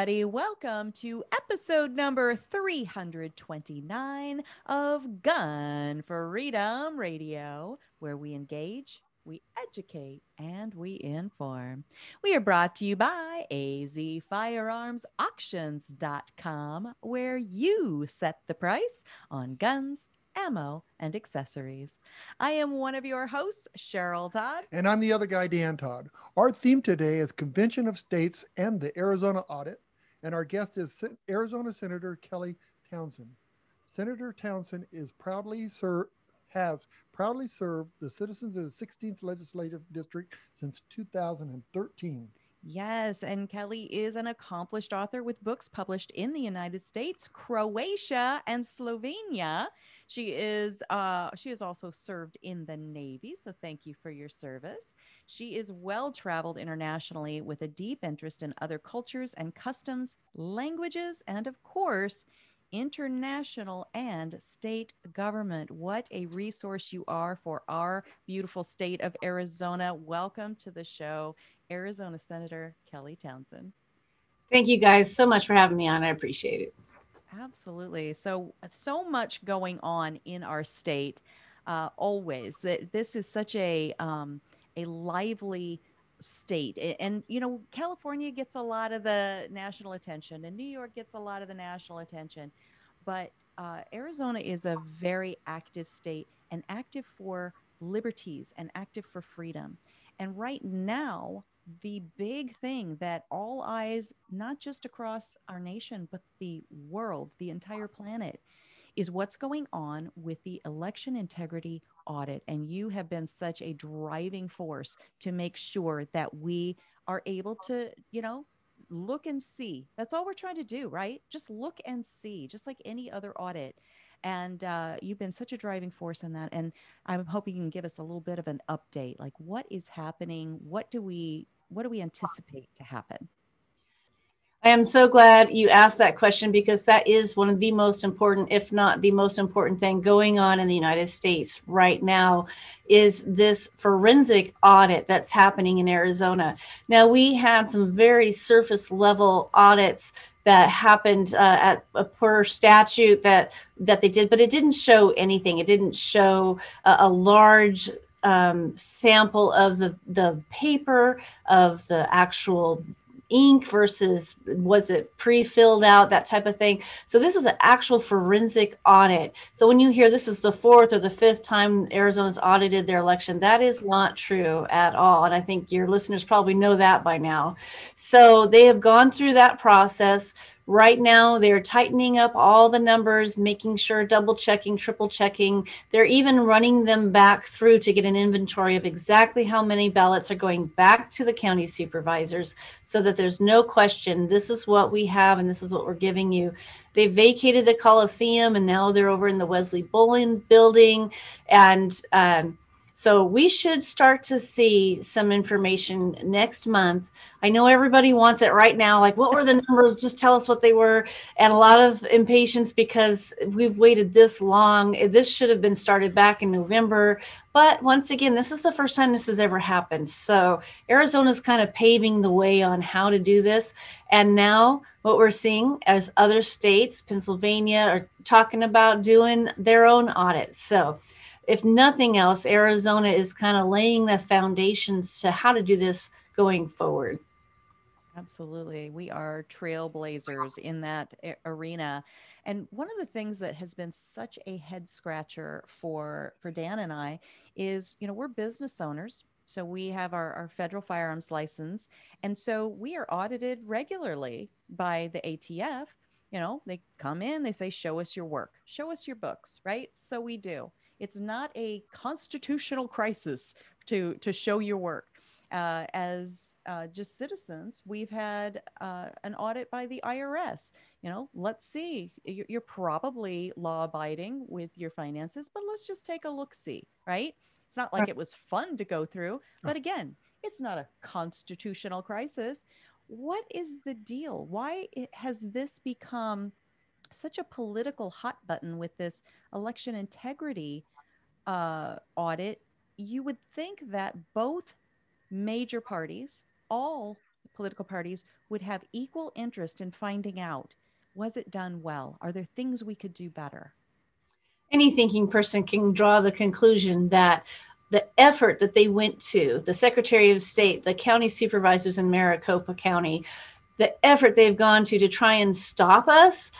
Everybody, welcome to episode number 329 of Gun Freedom Radio, where we engage, we educate, and we inform. We are brought to you by azfirearmsauctions.com, where you set the price on guns, ammo, and accessories. I am one of your hosts, Cheryl Todd. And I'm the other guy, Dan Todd. Our theme today is Convention of States and the Arizona Audit. And our guest is Arizona Senator Kelly Townsend. Senator Townsend is proudly ser- has proudly served the citizens of the 16th Legislative District since 2013. Yes, and Kelly is an accomplished author with books published in the United States, Croatia, and Slovenia. She is uh, she has also served in the Navy, so thank you for your service. She is well traveled internationally with a deep interest in other cultures and customs, languages, and of course, international and state government. What a resource you are for our beautiful state of Arizona. Welcome to the show, Arizona Senator Kelly Townsend. Thank you guys so much for having me on. I appreciate it. Absolutely. So, so much going on in our state. Uh, always, this is such a um, a lively state, and you know, California gets a lot of the national attention, and New York gets a lot of the national attention, but uh, Arizona is a very active state and active for liberties and active for freedom. And right now, the big thing that all eyes, not just across our nation, but the world, the entire planet, is what's going on with the election integrity audit. And you have been such a driving force to make sure that we are able to, you know, look and see. That's all we're trying to do, right? Just look and see, just like any other audit. And uh, you've been such a driving force in that. And I'm hoping you can give us a little bit of an update. Like, what is happening? What do we what do we anticipate to happen? I am so glad you asked that question because that is one of the most important, if not the most important thing going on in the United States right now is this forensic audit that's happening in Arizona. Now, we had some very surface level audits that happened uh, at a per statute that that they did, but it didn't show anything. It didn't show a, a large um, sample of the the paper of the actual ink versus was it pre-filled out that type of thing. So this is an actual forensic audit. So when you hear this is the fourth or the fifth time arizona's audited their election that is not true at all. And i think your listeners probably know that by now. So they have gone through that process Right now, they're tightening up all the numbers, making sure double checking, triple checking. They're even running them back through to get an inventory of exactly how many ballots are going back to the county supervisors so that there's no question this is what we have and this is what we're giving you. They vacated the Coliseum and now they're over in the Wesley Bolin building. And um, so we should start to see some information next month. I know everybody wants it right now. Like, what were the numbers? Just tell us what they were. And a lot of impatience because we've waited this long. This should have been started back in November. But once again, this is the first time this has ever happened. So Arizona's kind of paving the way on how to do this. And now what we're seeing as other states, Pennsylvania, are talking about doing their own audits. So if nothing else, Arizona is kind of laying the foundations to how to do this going forward. Absolutely. We are trailblazers in that arena. And one of the things that has been such a head scratcher for for Dan and I is, you know, we're business owners. So we have our, our federal firearms license. And so we are audited regularly by the ATF. you know, they come in, they say, show us your work, show us your books, right? So we do. It's not a constitutional crisis to, to show your work. Uh, as uh, just citizens, we've had uh, an audit by the IRS. You know, let's see, you're probably law abiding with your finances, but let's just take a look see, right? It's not like it was fun to go through, but again, it's not a constitutional crisis. What is the deal? Why has this become such a political hot button with this election integrity uh, audit? You would think that both major parties, all political parties, would have equal interest in finding out was it done well? Are there things we could do better? Any thinking person can draw the conclusion that the effort that they went to, the Secretary of State, the county supervisors in Maricopa County, the effort they've gone to to try and stop us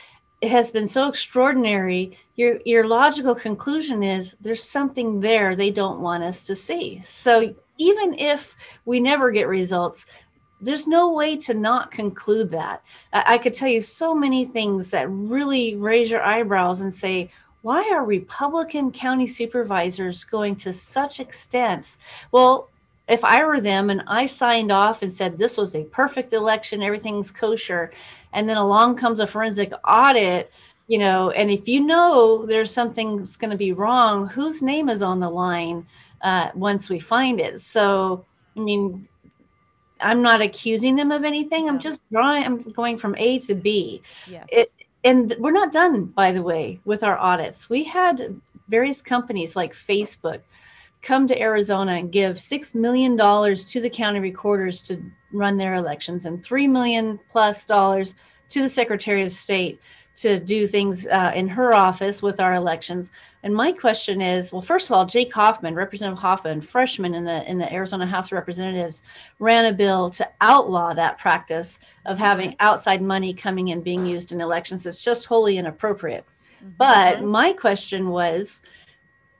has been so extraordinary. Your your logical conclusion is there's something there they don't want us to see. So even if we never get results there's no way to not conclude that. I, I could tell you so many things that really raise your eyebrows and say why are Republican county supervisors going to such extents? Well, if I were them and I signed off and said this was a perfect election, everything's kosher, and then along comes a forensic audit, you know, and if you know there's something's going to be wrong, whose name is on the line uh, once we find it? So, I mean, I'm not accusing them of anything. I'm just drawing. I'm going from A to B. Yes. It, and we're not done by the way with our audits we had various companies like facebook come to arizona and give six million dollars to the county recorders to run their elections and three million plus dollars to the secretary of state to do things uh, in her office with our elections. And my question is, well, first of all, Jake Hoffman, Representative Hoffman, freshman in the in the Arizona House of Representatives, ran a bill to outlaw that practice of having outside money coming in being used in elections. It's just wholly inappropriate. Mm-hmm. But my question was,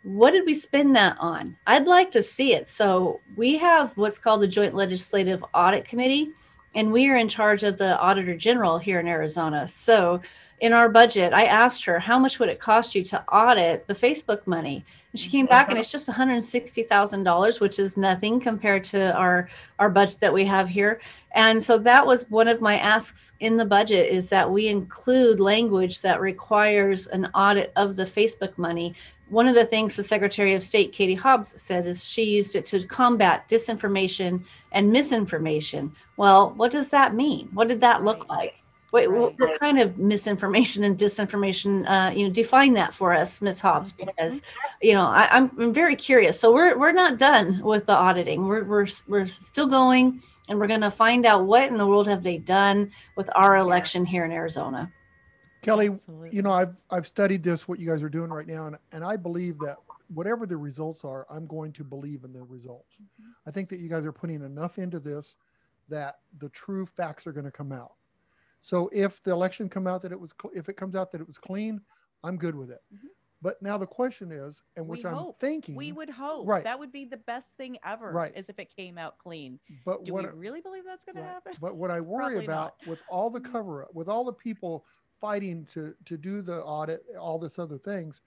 what did we spend that on? I'd like to see it. So we have what's called the Joint Legislative Audit Committee, and we are in charge of the Auditor General here in Arizona. So in our budget, I asked her, how much would it cost you to audit the Facebook money? And she came back and uh-huh. it's just $160,000, which is nothing compared to our, our budget that we have here. And so that was one of my asks in the budget is that we include language that requires an audit of the Facebook money. One of the things the Secretary of State, Katie Hobbs, said is she used it to combat disinformation and misinformation. Well, what does that mean? What did that look like? What, right. what, kind of misinformation and disinformation? Uh, you know, define that for us, Ms. Hobbs, mm-hmm. because you know I, am I'm, I'm very curious. So we're we're not done with the auditing. We're we're we're still going, and we're going to find out what in the world have they done with our election here in Arizona. Kelly, Absolutely. you know I've I've studied this what you guys are doing right now, and and I believe that whatever the results are, I'm going to believe in the results. Mm-hmm. I think that you guys are putting enough into this that the true facts are going to come out. So if the election come out that it was, if it comes out that it was clean, I'm good with it. Mm-hmm. But now the question is, and which we I'm hope. thinking, we would hope right. that would be the best thing ever, right? Is if it came out clean. But do we I, really believe that's going right. to happen? But what I worry about not. with all the mm-hmm. cover up, with all the people fighting to to do the audit, all this other things,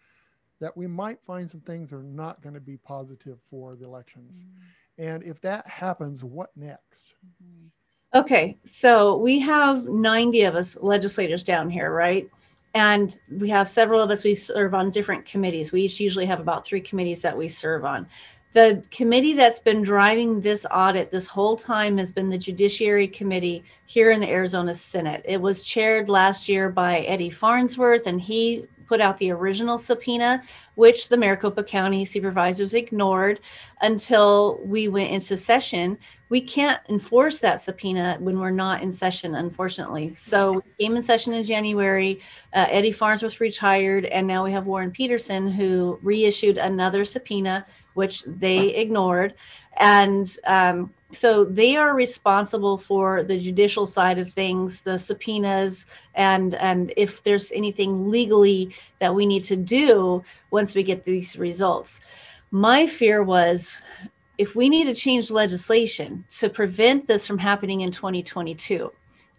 that we might find some things that are not going to be positive for the elections. Mm-hmm. And if that happens, what next? Mm-hmm. Okay, so we have 90 of us legislators down here, right? And we have several of us, we serve on different committees. We each usually have about three committees that we serve on. The committee that's been driving this audit this whole time has been the Judiciary Committee here in the Arizona Senate. It was chaired last year by Eddie Farnsworth, and he put out the original subpoena, which the Maricopa County supervisors ignored until we went into session. We can't enforce that subpoena when we're not in session, unfortunately. So we came in session in January. Uh, Eddie Farnsworth retired, and now we have Warren Petersen, who reissued another subpoena, which they ignored. And um, so they are responsible for the judicial side of things the subpoenas and and if there's anything legally that we need to do once we get these results my fear was if we need to change legislation to prevent this from happening in 2022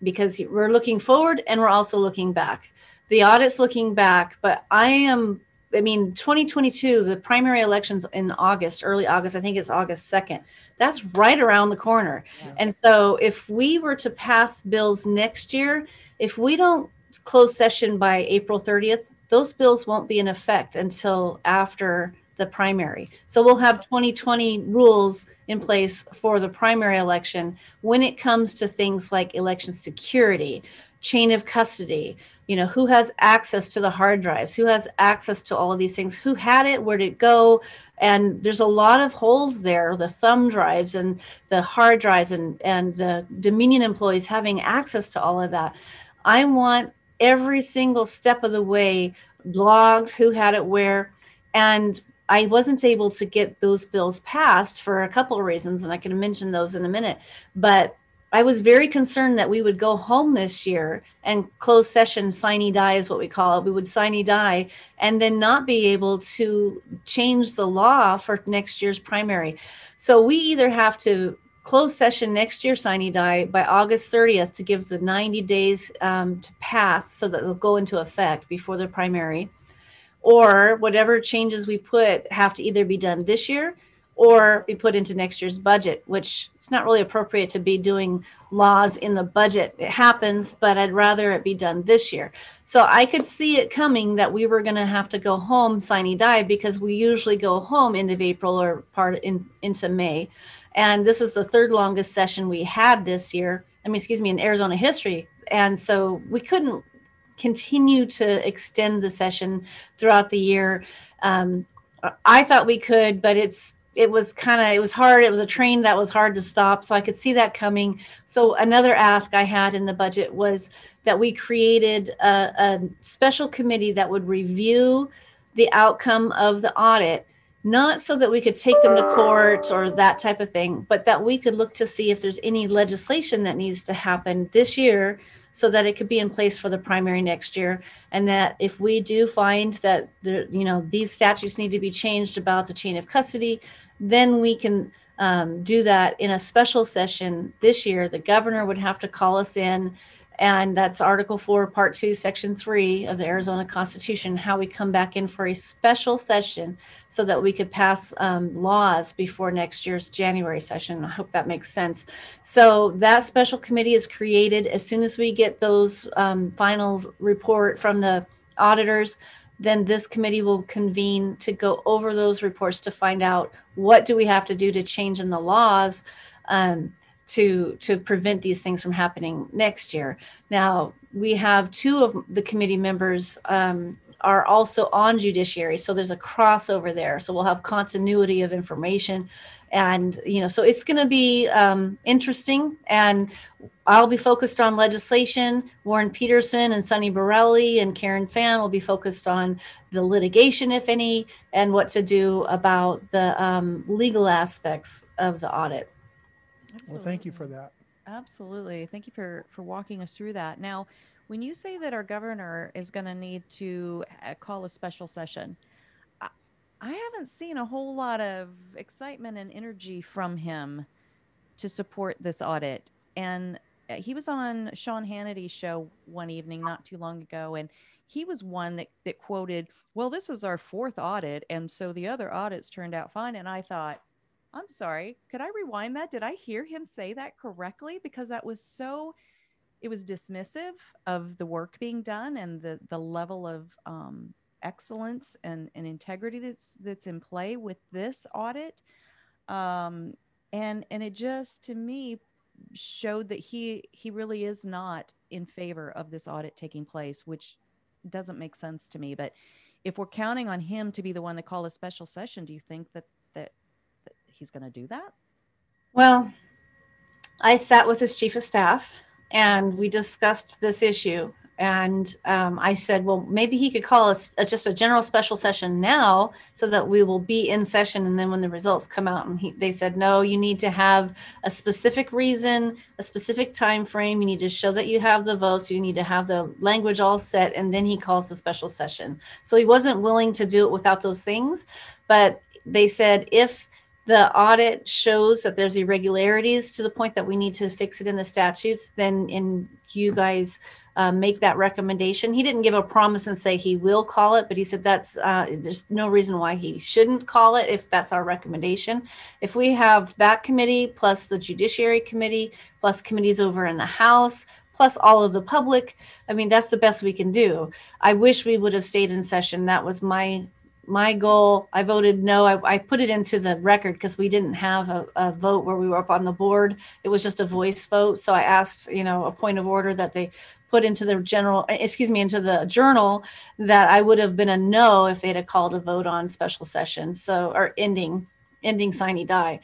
because we're looking forward and we're also looking back. The audit's looking back, but I am, I mean, 2022, the primary elections in August, early August, I think it's August 2nd. That's right around the corner. Yes. And so if we were to pass bills next year, if we don't close session by April 30th, those bills won't be in effect until after the primary. So we'll have 2020 rules in place for the primary election when it comes to things like election security, chain of custody, you know, who has access to the hard drives, who has access to all of these things, who had it, where did it go? And there's a lot of holes there, the thumb drives and the hard drives and, and the Dominion employees having access to all of that. I want every single step of the way logged, who had it where. And I wasn't able to get those bills passed for a couple of reasons, and I can mention those in a minute. But I was very concerned that we would go home this year and close session, sine die is what we call it. We would sine die and then not be able to change the law for next year's primary. So we either have to close session next year, sine die, by August 30th to give the 90 days um, to pass so that it'll go into effect before the primary or whatever changes we put have to either be done this year or be put into next year's budget, which it's not really appropriate to be doing laws in the budget. It happens, but I'd rather it be done this year. So I could see it coming that we were going to have to go home sine die because we usually go home end of April or part in into May. And this is the third longest session we had this year. I mean, excuse me, in Arizona history. And so we couldn't continue to extend the session throughout the year. Um, I thought we could, but it's it was kind of it was hard. It was a train that was hard to stop, so I could see that coming. So another ask I had in the budget was that we created a, a special committee that would review the outcome of the audit not so that we could take them to court or that type of thing, but that we could look to see if there's any legislation that needs to happen this year so that it could be in place for the primary next year and that if we do find that the you know these statutes need to be changed about the chain of custody then we can um, do that in a special session this year. The governor would have to call us in and that's article 4 part 2 section 3 of the arizona constitution how we come back in for a special session so that we could pass um, laws before next year's january session. I hope that makes sense. So that special committee is created. As soon as we get those um, finals report from the auditors then this committee will convene to go over those reports to find out what do we have to do to change in the laws um, to to prevent these things from happening next year. Now we have two of the committee members um, are also on judiciary, so there's a crossover there. So we'll have continuity of information, and you know, so it's going to be um, interesting. And I'll be focused on legislation. Warren Petersen and Sonny Borrelli and Karen Fann will be focused on the litigation, if any, and what to do about the um, legal aspects of the audit. Well, thank you for that. Absolutely. Thank you for for walking us through that. Now, when you say that our governor is going to need to uh, call a special session, I, I haven't seen a whole lot of excitement and energy from him to support this audit. And he was on Sean Hannity's show one evening not too long ago, and he was one that, that quoted, Well, this is our fourth audit. And so the other audits turned out fine. And I thought, I'm sorry. Could I rewind that? Did I hear him say that correctly? Because that was so, it was dismissive of the work being done and the the level of um, excellence and, and integrity that's that's in play with this audit. Um, and and it just to me showed that he he really is not in favor of this audit taking place, which doesn't make sense to me. But if we're counting on him to be the one to call a special session, do you think that that he's going to do that? Well, I sat with his chief of staff and we discussed this issue. And um, I said, well, maybe he could call us a, just a general special session now so that we will be in session. And then when the results come out, and he, they said, no, you need to have a specific reason, a specific time frame. You need to show that you have the votes. You need to have the language all set. And then he calls the special session. So he wasn't willing to do it without those things. But they said, if the audit shows that there's irregularities to the point that we need to fix it in the statutes, then in you guys uh, make that recommendation. He didn't give a promise and say he will call it, but he said that's uh, there's no reason why he shouldn't call it if that's our recommendation. If we have that committee plus the Judiciary Committee plus committees over in the House plus all of the public, I mean that's the best we can do. I wish we would have stayed in session. That was my my goal. I voted no. I, I put it into the record because we didn't have a, a vote where we were up on the board. It was just a voice vote. So I asked, you know, a point of order that they put into the general, excuse me, into the journal that I would have been a no if they'd have called a vote on special sessions. So, or ending, ending sine die.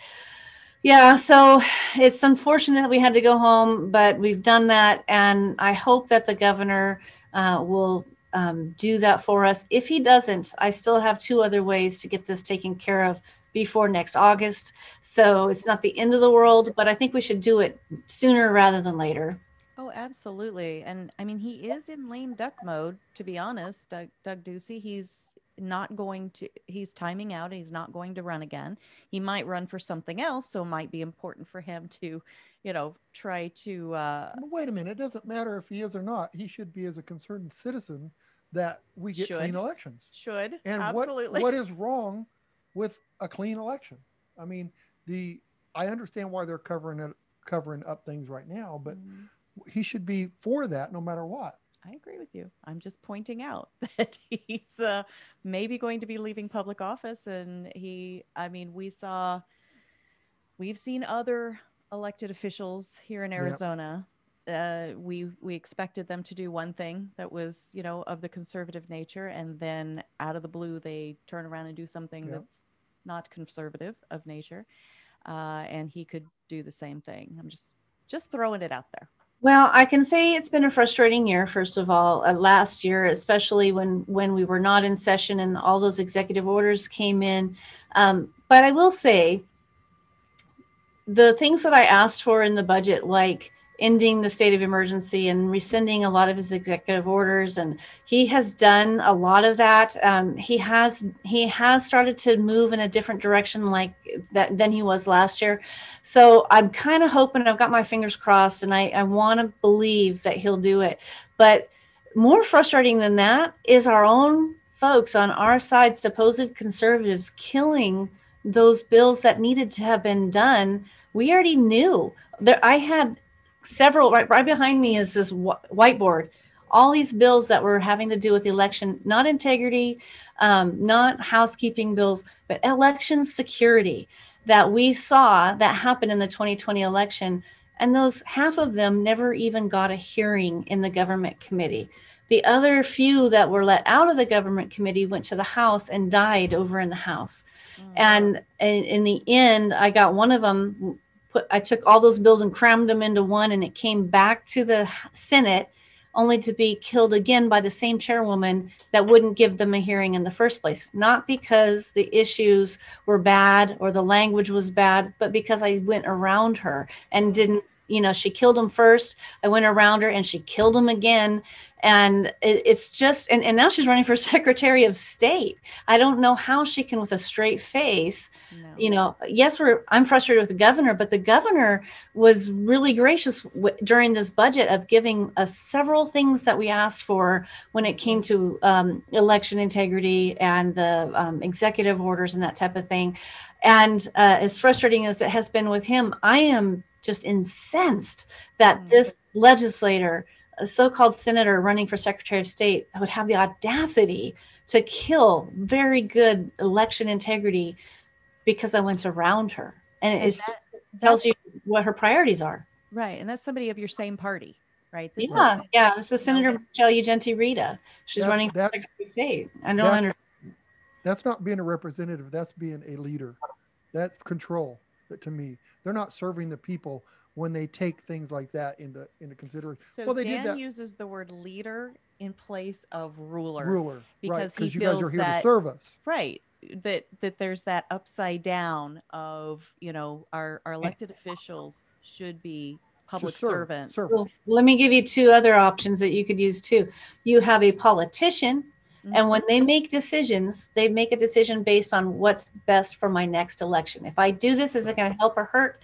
Yeah, so it's unfortunate that we had to go home, but we've done that. And I hope that the governor uh, will um, do that for us. If he doesn't, I still have two other ways to get this taken care of before next August. So it's not the end of the world, but I think we should do it sooner rather than later. Oh, absolutely. And I mean, he is in lame duck mode, to be honest. Doug, Doug Ducey, he's not going to, he's timing out. And he's not going to run again. He might run for something else. So it might be important for him to, you know, try to. Uh, wait a minute. It doesn't matter if he is or not. He should be as a concerned citizen that we get Should. clean elections. should. And absolutely. what what is wrong with a clean election? I mean, the I understand why they're covering it covering up things right now, but Mhm. He should be for that no matter what. I agree with you. I'm just pointing out that he's uh, maybe going to be leaving public office. And he, I mean, we saw, we've seen other elected officials here in Yep. Arizona. Uh, we we expected them to do one thing that was, you know, of the conservative nature, and then out of the blue they turn around and do something Yep. that's not conservative of nature. Uh, and he could do the same thing. I'm just just throwing it out there. Well, I can say it's been a frustrating year. First of all, uh, last year, especially when when we were not in session and all those executive orders came in. Um, but I will say, the things that I asked for in the budget, like ending the state of emergency and rescinding a lot of his executive orders, and he has done a lot of that. Um, he has he has started to move in a different direction, like that than he was last year. So I'm kind of hoping, I've got my fingers crossed, and I, I want to believe that he'll do it. But more frustrating than that is our own folks on our side, supposed conservatives, killing those bills that needed to have been done. We already knew. There, I had several right, right behind me is this wh- whiteboard. All these bills that were having to do with the election, not integrity, um, not housekeeping bills, but election security that we saw that happened in the 2020 election. And those half of them never even got a hearing in the government committee. The other few that were let out of the government committee went to the house and died over in the house. And in, in the end i got one of them put i took all those bills and crammed them into one and it came back to the senate only to be killed again by the same chairwoman that wouldn't give them a hearing in the first place. Not because the issues were bad or the language was bad but because i went around her and didn't you know she killed him first. I went around her and she killed him again and it, it's just and, and now she's running for secretary of state i don't know how she can with a straight face No. you know yes we're i'm frustrated with the governor but the governor was really gracious w- during this budget of giving us several things that we asked for when it came to um, election integrity and the um, executive orders and that type of thing and uh, as frustrating as it has been with him i am just incensed that Mm. this legislator a so-called senator running for secretary of state would have the audacity to kill very good election integrity because I went around her. And it And is- that- tells you what her priorities are. Right. And that's somebody of your same party, right? This is- Yeah, yeah. This is you know, Senator Michelle Ugenti Rita. She's That's- running for that's- Secretary of State. I don't that's- under, That's not being a representative. That's being a leader. That's control. That to me, they're not serving the people when they take things like that into into consideration. So well, they Dan did that. uses the word leader in place of ruler. ruler, right? because he Because you guys are feels here that- to serve us. Right. That that there's that upside down of, you know, our, our elected officials should be public serve, servants. serve. Well, let me give you two other options that you could use too. You have a politician And when mm-hmm. they make decisions, they make a decision based on what's best for my next election. If I do this, is it going to help or hurt?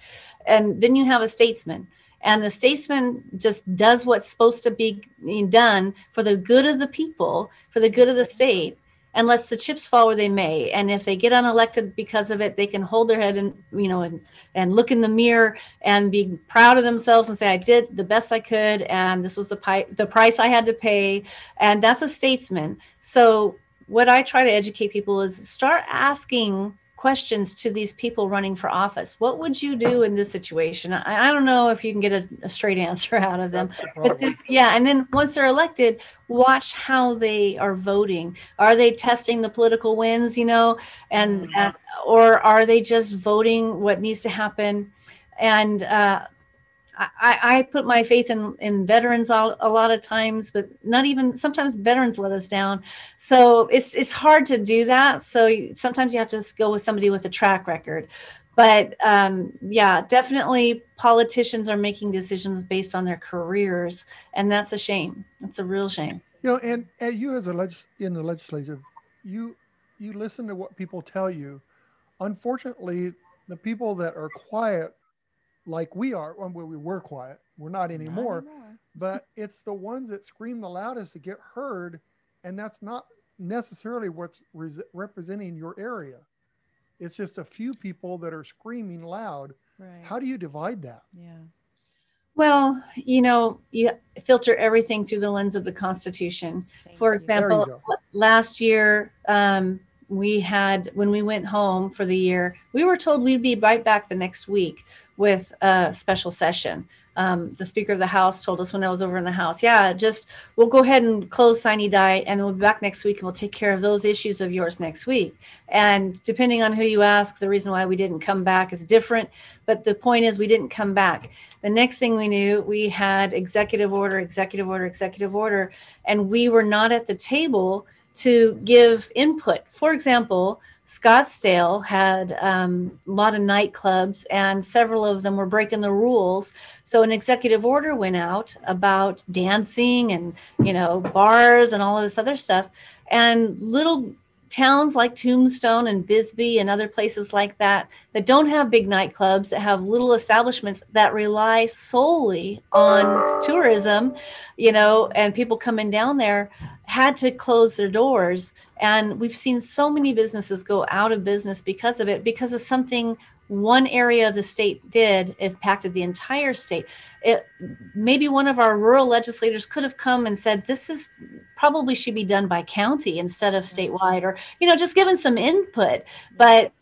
And then you have a statesman. And the statesman just does what's supposed to be done for the good of the people, for the good of the state, and lets the chips fall where they may. And if they get unelected because of it, they can hold their head and you know and and look in the mirror and be proud of themselves and say, "I did the best I could, and this was the pi- the price I had to pay." And that's a statesman. So what I try to educate people is start asking questions to these people running for office. What would you do in this situation? I, I don't know if you can get a, a straight answer out of them. But then, yeah, and then once they're elected, watch how they are voting. Are they testing the political winds, you know, and Mhm. uh, or are they just voting what needs to happen? And uh, I, I put my faith in in veterans all, a lot of times, but not even sometimes veterans let us down. So it's it's hard to do that. So you- sometimes you have to go with somebody with a track record. But um, yeah, definitely politicians are making decisions based on their careers, and that's a shame. That's a real shame. You know, and, and you as a legis- in the legislature, you you listen to what people tell you. Unfortunately, the people that are quiet, like we are, well, we were quiet, we're not anymore. but it's the ones that scream the loudest that get heard, and that's not necessarily what's res- representing your area. It's just a few people that are screaming loud. Right. How do you divide that? yeah. Well, you know, you filter everything through the lens of the Constitution. Thank For you. Example, last year, um, we had, when we went home for the year, we were told we'd be right back the next week with a special session. Um, the Speaker of the House told us when I was over in the House, yeah, just we'll go ahead and close Sine Die and we'll be back next week and we'll take care of those issues of yours next week. And depending on who you ask, the reason why we didn't come back is different. But the point is, we didn't come back. The next thing we knew, we had executive order, executive order, executive order, and we were not at the table to give input. For example, Scottsdale had um, a lot of nightclubs, and several of them were breaking the rules. So an executive order went out about dancing and you know bars and all of this other stuff. And little towns like Tombstone and Bisbee and other places like that that don't have big nightclubs that have little establishments that rely solely on tourism, you know, and people coming down there had to close their doors. And we've seen so many businesses go out of business because of it because of something one area of the state did impacted the entire state. It maybe one of our rural legislators could have come and said this is probably should be done by county instead of mm-hmm. statewide or you know just given some input. But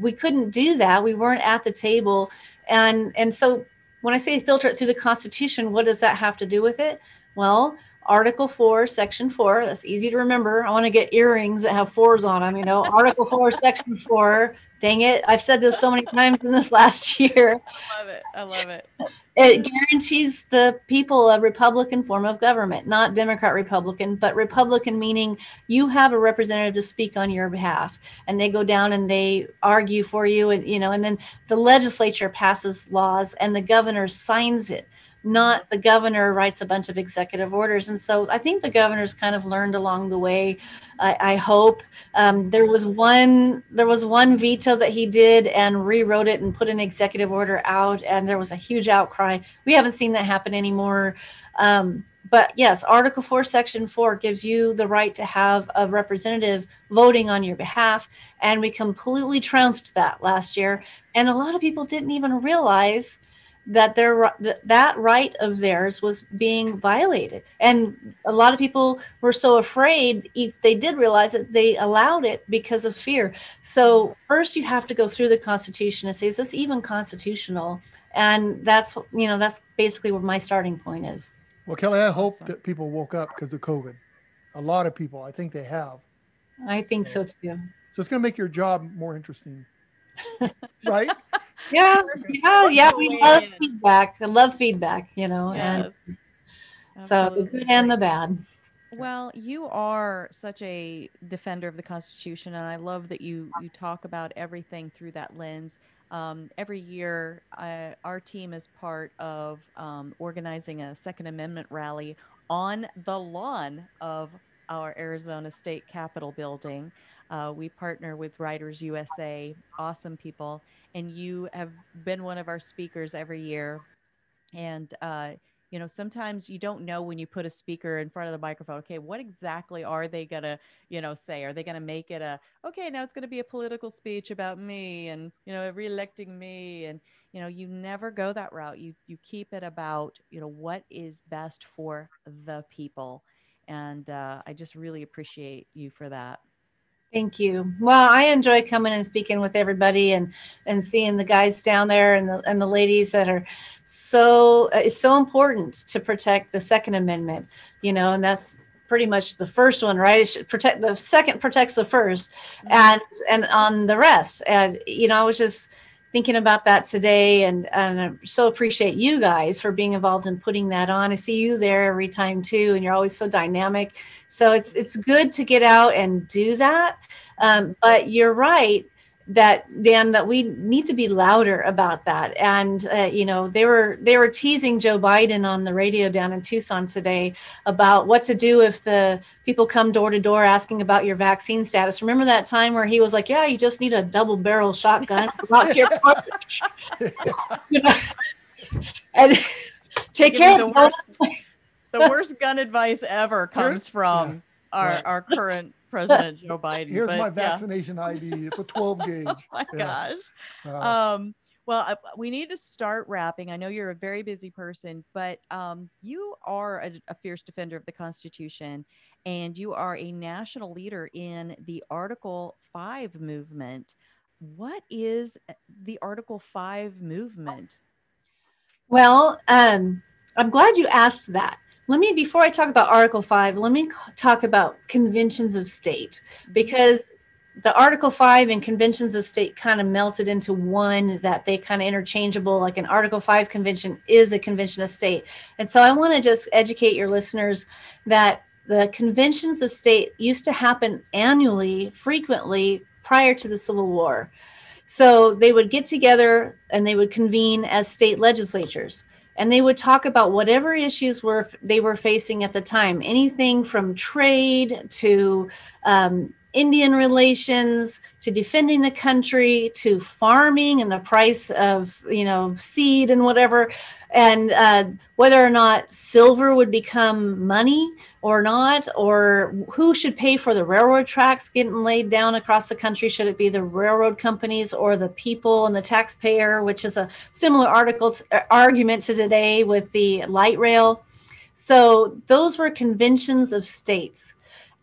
we couldn't do that. We weren't at the table. And and so when i say filter it through the constitution what does that have to do with it? Well article 4 section 4 that's easy to remember. I want to get earrings that have fours on them you know? Article 4 section 4 dang it i've said this so many times in this last year I love it. I love it. it guarantees the people a republican form of government not democrat republican but republican meaning you have a representative to speak on your behalf and they go down and they argue for you and you know and then the legislature passes laws and the governor signs it not the governor writes a bunch of executive orders. And so i think the governor's kind of learned along the way i, I hope. Um, there was one there was one veto that he did and rewrote it and put an executive order out and there was a huge outcry. We haven't seen that happen anymore. Um, but yes article 4 section 4 gives you the right to have a representative voting on your behalf and we completely trounced that last year. And a lot of people didn't even realize that their that right of theirs was being violated. And a lot of people were so afraid if they did realize it they allowed it because of fear. So first you have to go through the constitution. And say is this even constitutional. And that's you know that's basically where my starting point is. Well, Kelly, I hope that people woke up because of COVID. A lot of people, I think they have. i think so too. So it's going to make your job more interesting, right? yeah yeah yeah we love in. feedback i love feedback you know and Yes. so the good and the bad Well, you are such a defender of the Constitution, and I love that you you talk about everything through that lens. Um, every year, uh, our team is part of um, organizing a Second Amendment rally on the lawn of our Arizona State Capitol building. Uh, we partner with Writers USA, awesome people, and you have been one of our speakers every year. And uh, you know sometimes you don't know when you put a speaker in front of the microphone okay what exactly are they going to you know say? Are they going to make it a okay now it's going to be a political speech about me and you know reelecting me and you know you never go that route. You you keep it about you know what is best for the people. And uh, i just really appreciate you for that Thank you. Well, I enjoy coming and speaking with everybody and and seeing the guys down there and the and the ladies that are so uh, it's so important to protect the Second Amendment, you know, and that's pretty much the first one, right? It should protect the second protects the 1st mm-hmm. and and on the rest. And you know, I was just thinking about that today and and I so appreciate you guys for being involved in putting that on. I see you there every time too, and you're always so dynamic so it's it's good to get out and do that. Um, but you're right that Dan that we need to be louder about that. And uh, you know they were they were teasing Joe Biden on the radio down in Tucson today about what to do if the people come door to door asking about your vaccine status. Remember that time where he was like, "Yeah, you just need a double barrel shotgun your you know, and take care of the the worst gun advice ever comes from yeah, our right. our current president Joe Biden. Here's but, my vaccination yeah. ID. It's a 12 gauge. oh my yeah. gosh. Uh, um, well, uh, we need to start wrapping. I know you're a very busy person, but um, you are a, a, fierce defender of the Constitution, and you are a national leader in the Article Five movement. What is uh, the Article Five movement? Well, um, I'm glad you asked that let me before i talk about article 5 let me talk about conventions of state. Because the article 5 and conventions of state kind of melted into one that they kind of interchangeable like an article 5 convention is a convention of state. And so i want to just educate your listeners that the conventions of state used to happen annually frequently prior to the civil war. So they would get together and they would convene as state legislatures and they would talk about whatever issues were they were facing at the time. Anything from trade to um, indian relations to defending the country to farming and the price of you know seed and whatever and uh, whether or not silver would become money or not, or who should pay for the railroad tracks getting laid down across the country? Should it be the railroad companies or the people and the taxpayer, which is a similar article to, uh, argument to today with the light rail? So those were conventions of states.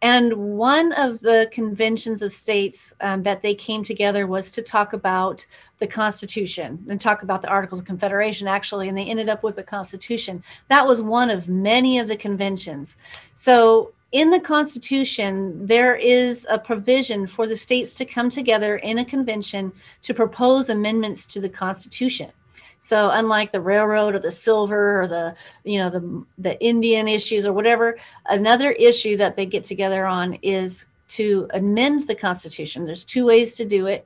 And one of the conventions of states um, that they came together was to talk about the Constitution and talk about the Articles of Confederation, actually, and they ended up with the Constitution. That was one of many of the conventions. So, in the Constitution, there is a provision for the states to come together in a convention to propose amendments to the Constitution. So unlike the railroad or the silver or the you know the the Indian issues or whatever, another issue that they get together on is to amend the Constitution. There's two ways to do it.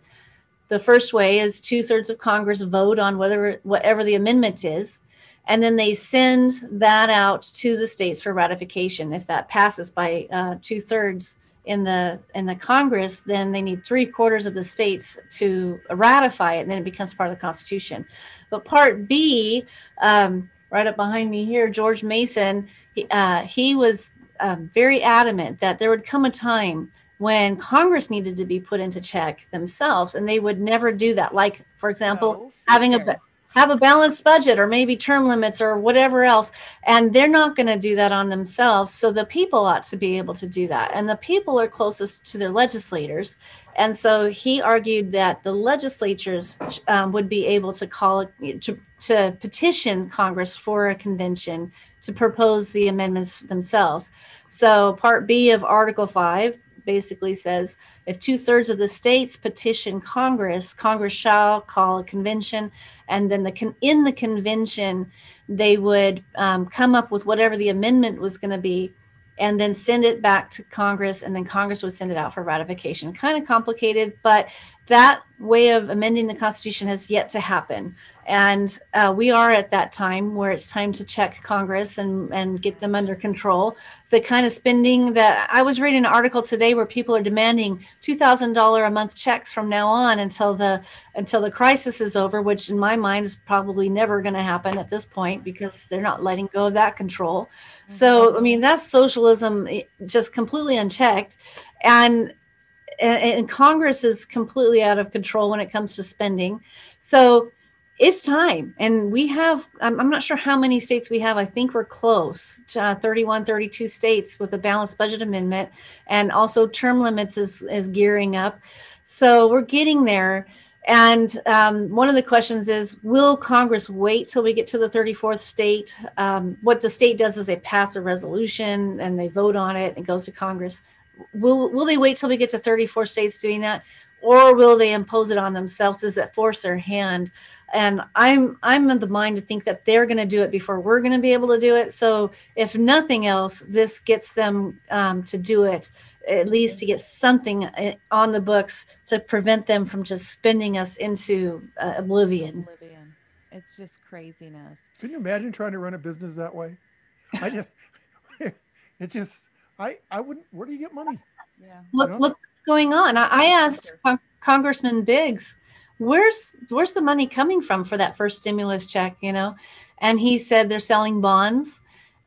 The first way is two thirds of Congress vote on whether whatever the amendment is, and then they send that out to the states for ratification. If that passes by uh, two thirds in the in the Congress, then they need three quarters of the states to ratify it, and then it becomes part of the Constitution. But Part B, um, right up behind me here, George Mason, he, uh, he was um, very adamant that there would come a time when Congress needed to be put into check themselves, and they would never do that. Like, for example, oh, having a have a balanced budget or maybe term limits or whatever else and they're not going to do that on themselves. So the people ought to be able to do that. And the people are closest to their legislators. And so he argued that the legislatures um, would be able to call to, to petition congress for a convention to propose the amendments themselves. So part b of article 5 basically says if two thirds of the states petition Congress, Congress shall call a convention, and then the con- in the convention they would um, come up with whatever the amendment was going to be, and then send it back to Congress, and then Congress would send it out for ratification. Kind of complicated, but that way of amending the Constitution has yet to happen. And uh, we are at that time where it's time to check Congress and, and get them under control. The kind of spending that I was reading an article today where people are demanding $2,000 a month checks from now on until the until the crisis is over, which in my mind is probably never going to happen at this point because they're not letting go of that control. Mm-hmm. So, I mean, that's socialism eh, just completely unchecked. And and, Congress is completely out of control when it comes to spending. So it's time. And we have, I'm, I'm not sure how many states we have. I think we're close to uh, 31, 32 states with a balanced budget amendment. And also term limits is, is gearing up. So we're getting there. And um, one of the questions is Will Congress wait till we get to the 34th state? Um, what the state does is they pass a resolution and they vote on it and it goes to Congress will will they wait till we get to 34 states doing that? Or will they impose it on themselves? Does it force their hand? And i'm i'm in the mind to think that they're going to do it before we're going to be able to do it. So if nothing else this gets them um, to do it at least to get something uh, on the books to prevent them from just spending us into uh, oblivion. Oblivion. It's just craziness. Can you imagine trying to run a business that way? I just it just I I wouldn't. Where do you get money? Yeah. Look, look what's going on. I, I asked Con- Congressman Biggs, where's where's the money coming from for that first stimulus check? You know, and he said they're selling bonds,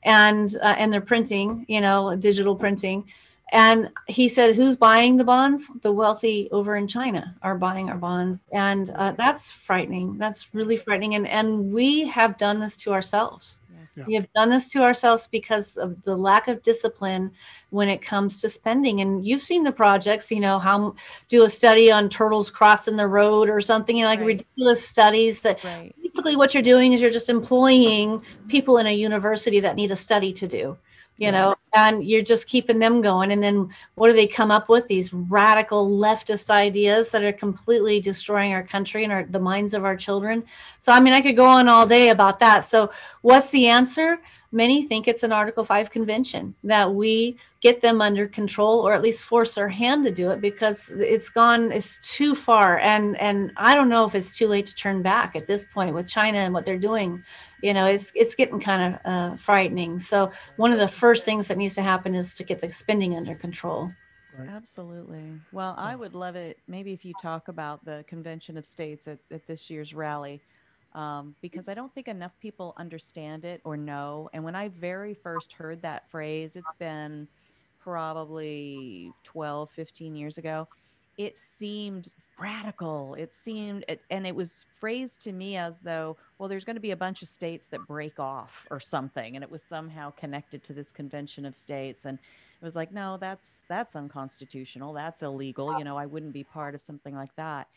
and uh, and they're printing. You know, digital printing. And he said, "Who's buying the bonds? The wealthy over in China are buying our bonds, and uh, that's frightening. That's really frightening. And and we have done this to ourselves. Yeah. We have done this to ourselves because of the lack of discipline when it comes to spending. And you've seen the projects, you know, how do a study on turtles crossing the road or something, you know, like right. ridiculous studies that right. basically what you're doing is you're just employing people in a university that need a study to do you know, and you're just keeping them going. And then what do they come up with? These radical leftist ideas that are completely destroying our country and our, the minds of our children. So, I mean, I could go on all day about that. So, what's the answer? Many think it's an Article 5 convention that we get them under control or at least force our hand to do it because it's gone it's too far and and I don't know if it's too late to turn back at this point with China and what they're doing you know it's it's getting kind of uh, frightening. So one of the first things that needs to happen is to get the spending under control. Right. absolutely. Well i would love it maybe if you talk about the convention of states at, at this year's rally um, because i don't think enough people understand it or know. And when i very first heard that phrase it's been probably 12 15 years ago it seemed radical. It seemed, and it was phrased to me as though, well, there's going to be a bunch of states that break off or something, and it was somehow connected to this convention of states. And it was like, no, that's that's unconstitutional. That's illegal. You know, I wouldn't be part of something like that.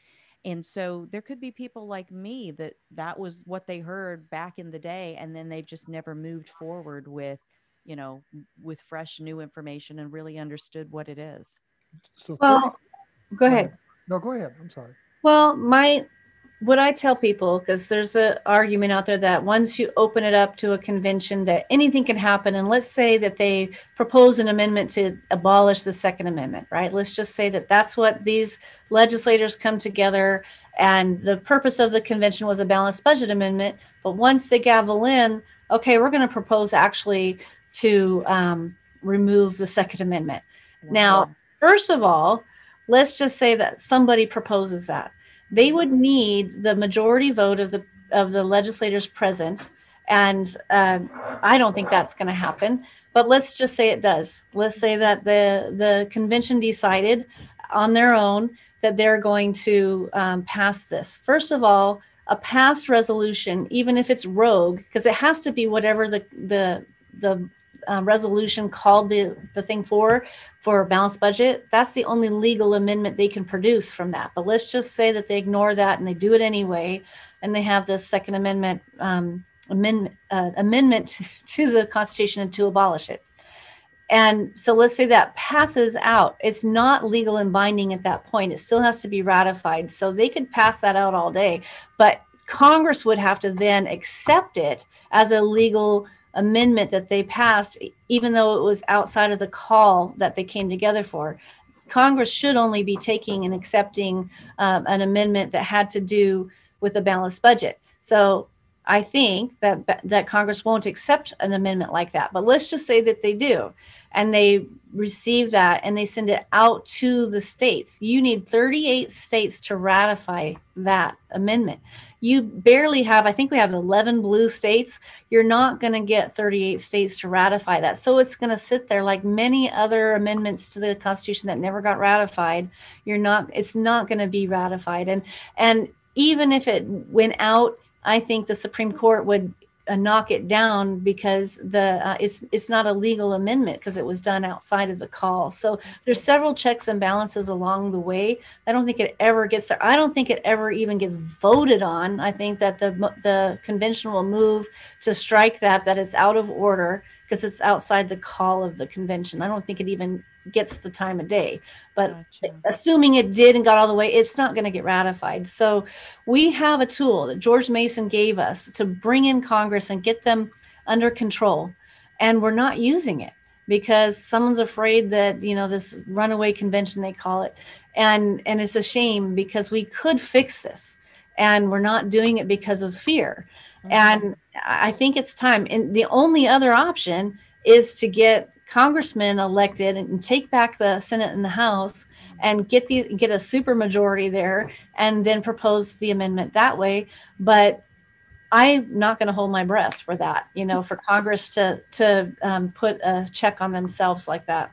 And so there could be people like me that that was what they heard back in the day, and then they've just never moved forward with, you know, with fresh new information and really understood what it is. So well, go ahead. No, go ahead. I'm sorry. Well, my what I tell people, because there's an argument out there that once you open it up to a convention, that anything can happen. And let's say that they propose an amendment to abolish the Second Amendment, right? Let's just say that that's what these legislators come together, and the purpose of the convention was a balanced budget amendment. But once they gavel in, okay, we're going to propose actually to um, remove the Second Amendment. Wow. Now, first of all, let's just say that somebody proposes that. They would need the majority vote of the of the legislators present and uh, i don't think that's going to happen but let's just say it does. Let's say that the the convention decided on their own that they're going to um, pass this. First of all a passed resolution even if it's rogue because it has to be whatever the the the uh, resolution called the, the thing for for a balanced budget, that's the only legal amendment they can produce from that. But let's just say that they ignore that and they do it anyway, and they have this Second Amendment um, amendment uh, amendment to the Constitution to abolish it. And so let's say that passes out. It's not legal and binding at that point. It still has to be ratified. So they could pass that out all day, but Congress would have to then accept it as a legal amendment that they passed, even though it was outside of the call that they came together for. Congress should only be taking and accepting um, an amendment that had to do with a balanced budget. So I think that that Congress won't accept an amendment like that. But let's just say that they do, and they receive that and they send it out to the states. You need 38 states to ratify that amendment. You barely have, I think we have 11 blue states. You're not going to get 38 states to ratify that. So it's going to sit there like many other amendments to the Constitution that never got ratified. You're not, it's not going to be ratified. And, and even if it went out I think the Supreme Court would uh, knock it down because the uh, it's it's not a legal amendment because it was done outside of the call. So there's several checks and balances along the way. I don't think it ever gets there. I don't think it ever even gets voted on. I think that the the convention will move to strike that that it's out of order because it's outside the call of the convention. I don't think it even gets the time of day. But gotcha. assuming it did and got all the way, it's not going to get ratified. So we have a tool that George Mason gave us to bring in Congress and get them under control. And we're not using it because someone's afraid that, you know, this runaway convention, they call it. And, and it's a shame because we could fix this and we're not doing it because of fear. Mm-hmm. And I think it's time. And the only other option is to get congressmen elected and take back the Senate and the House and get the get a super majority there and then propose the amendment that way. But I'm not going to hold my breath for that, you know, for Congress to to um, put a check on themselves like that.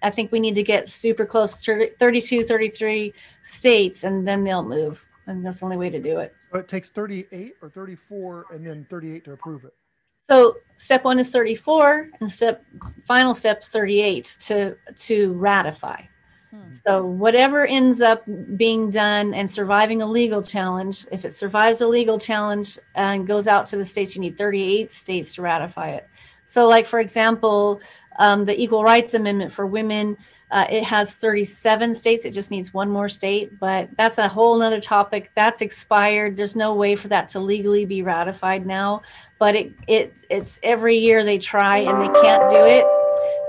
I think we need to get super close to 32, 33 states, and then they'll move. And that's the only way to do it. But it takes 38 or 34 and then 38 to approve it. So step one is 34 and step final steps 38 to to ratify. Hmm. So whatever ends up being done and surviving a legal challenge, if it survives a legal challenge and goes out to the states, you need 38 states to ratify it. So like for example, um, the Equal Rights Amendment for women uh, it has 37 states. It just needs one more state, but that's a whole nother topic. That's expired. There's no way for that to legally be ratified now. But it it it's every year they try and they can't do it.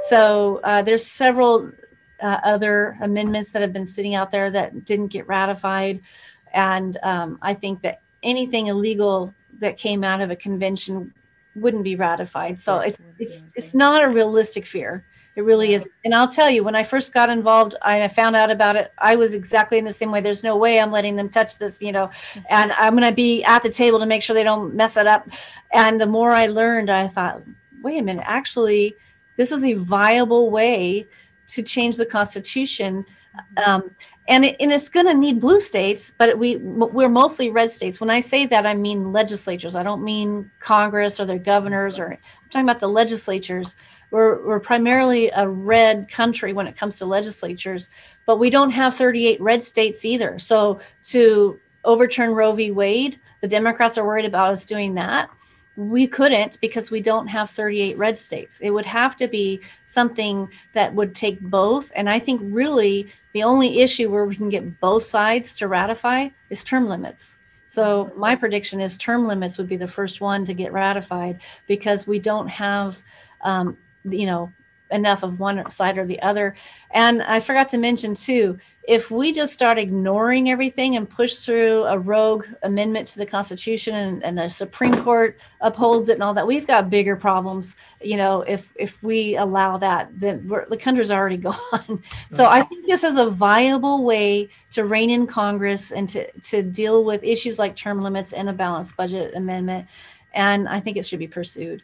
So uh, there's several uh, other amendments that have been sitting out there that didn't get ratified, and um, I think that anything illegal that came out of a convention wouldn't be ratified. So it's it's it's not a realistic fear. It really is. And I'll tell you, when I first got involved, and I found out about it. I was exactly in the same way. There's no way I'm letting them touch this, you know, mm-hmm. and I'm going to be at the table to make sure they don't mess it up. And the more I learned, I thought, wait a minute, actually, this is a viable way to change the Constitution. Mm-hmm. Um, and, it, and it's going to need blue states, but we we're mostly red states. When I say that, I mean legislatures. I don't mean Congress or their governors, or I'm talking about the legislatures we're, we're primarily a red country when it comes to legislatures, but we don't have 38 red states either. So to overturn Roe v. Wade, the Democrats are worried about us doing that. We couldn't because we don't have 38 red states. It would have to be something that would take both. And I think really the only issue where we can get both sides to ratify is term limits. So my prediction is term limits would be the first one to get ratified because we don't have um, you know enough of one side or the other. And I forgot to mention too, if we just start ignoring everything and push through a rogue amendment to the Constitution and, and the Supreme Court upholds it and all that, we've got bigger problems. You know, if if we allow that, then the country's already gone. so I think this is a viable way to rein in Congress and to to deal with issues like term limits and a balanced budget amendment. And I think it should be pursued.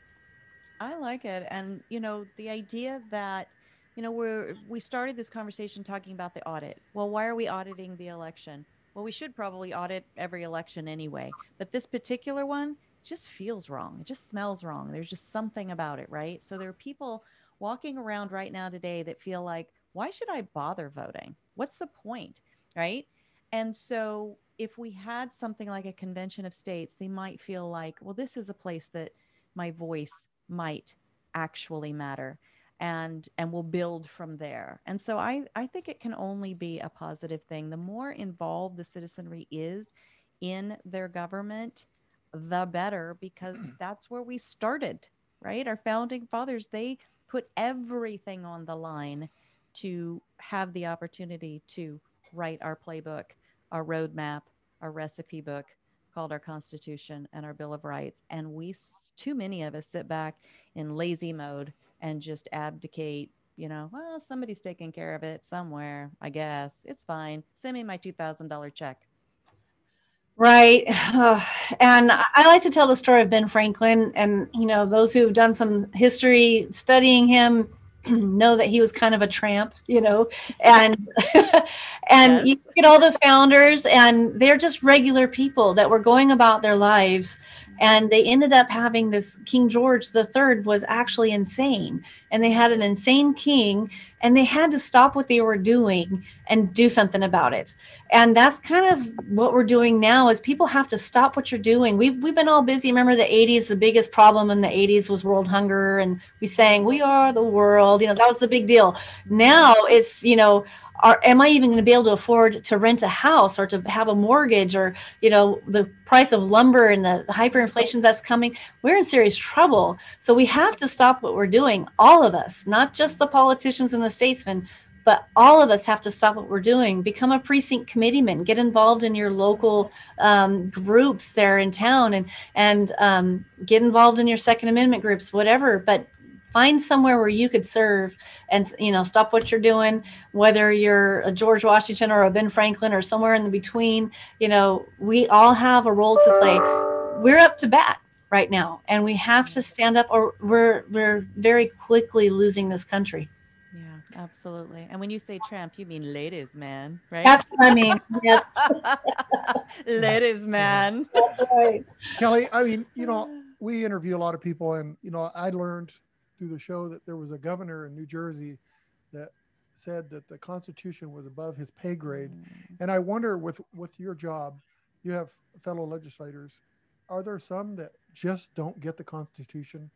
I like it. And, you know, the idea that, you know, we're, we started this conversation talking about the audit. Well, why are we auditing the election? Well, we should probably audit every election anyway. But this particular one just feels wrong. It just smells wrong. There's just something about it, right? So there are people walking around right now today that feel like, why should I bother voting? What's the point? Right. And so if we had something like a convention of states, they might feel like, well, this is a place that my voice might actually matter and and we'll build from there. And so i i think it can only be a positive thing. The more involved the citizenry is in their government the better because that's where we started right? Our founding fathers they put everything on the line to have the opportunity to write our playbook, our roadmap, our recipe book called our Constitution and our Bill of Rights. And we, too many of us, sit back in lazy mode and just abdicate. You know, well, somebody's taking care of it somewhere, I guess. It's fine. Send me my $2,000 check. Right. and I like to tell the story of Ben Franklin. And, you know, those who've done some history studying him know that he was kind of a tramp, you know, and and yes. you at all the founders and they're just regular people that were going about their lives and they ended up having this king george the third was actually insane. And they had an insane king and they had to stop what they were doing and do something about it. And that's kind of what we're doing now is people have to stop what you're doing. We've, we've been all busy. Remember the 80s the biggest problem in the 80s was world hunger and we sang we are the world you know that was the big deal. Now it's you know are am i even going to be able to afford to rent a house or to have a mortgage or you know the price of lumber and the, hyperinflation that's coming? We're in serious trouble. So we have to stop what we're doing all of us not just the politicians and the statesmen but all of us have to stop what we're doing. Become a precinct committeeman. Get involved in your local um, groups there in town and and um, get involved in your second amendment groups whatever. But find somewhere where you could serve and you know stop what you're doing whether you're a george washington or a ben franklin or somewhere in the between you know we all have a role to play. We're up to bat right now and we have to stand up or we're we're very quickly losing this country. Yeah absolutely. And when you say tramp you mean ladies man right? That's what i mean yes. Ladies man. That's right. Kelly i mean you know we interview a lot of people and you know i learned through the show that there was a governor in New Jersey that said that the Constitution was above his pay grade. Mm. And I wonder, with with your job, you have fellow legislators. Are there some that just don't get the Constitution?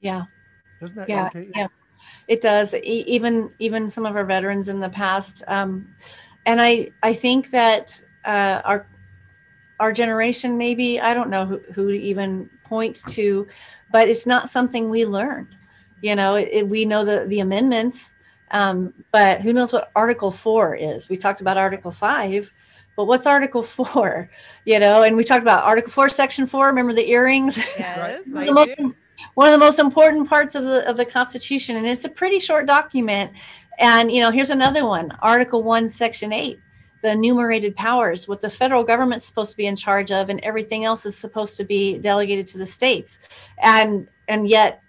Yeah. Doesn't that yeah, irritate you? Yeah. It does. E- even even some of our veterans in the past, um, and I I think that uh, our our generation maybe I don't know who, who even points to but it's not something we learned. You know, it, it, we know the, the amendments, um, but who knows what Article 4 is? We talked about Article 5, but what's Article 4? You know, and we talked about Article 4, Section 4. Remember the earrings? Yes, one, of most, one of the most important parts of the, of the Constitution, and it's a pretty short document. And, you know, here's another one Article 1, Section 8 the enumerated powers, what the federal government's supposed to be in charge of, and everything else is supposed to be delegated to the states. And and yet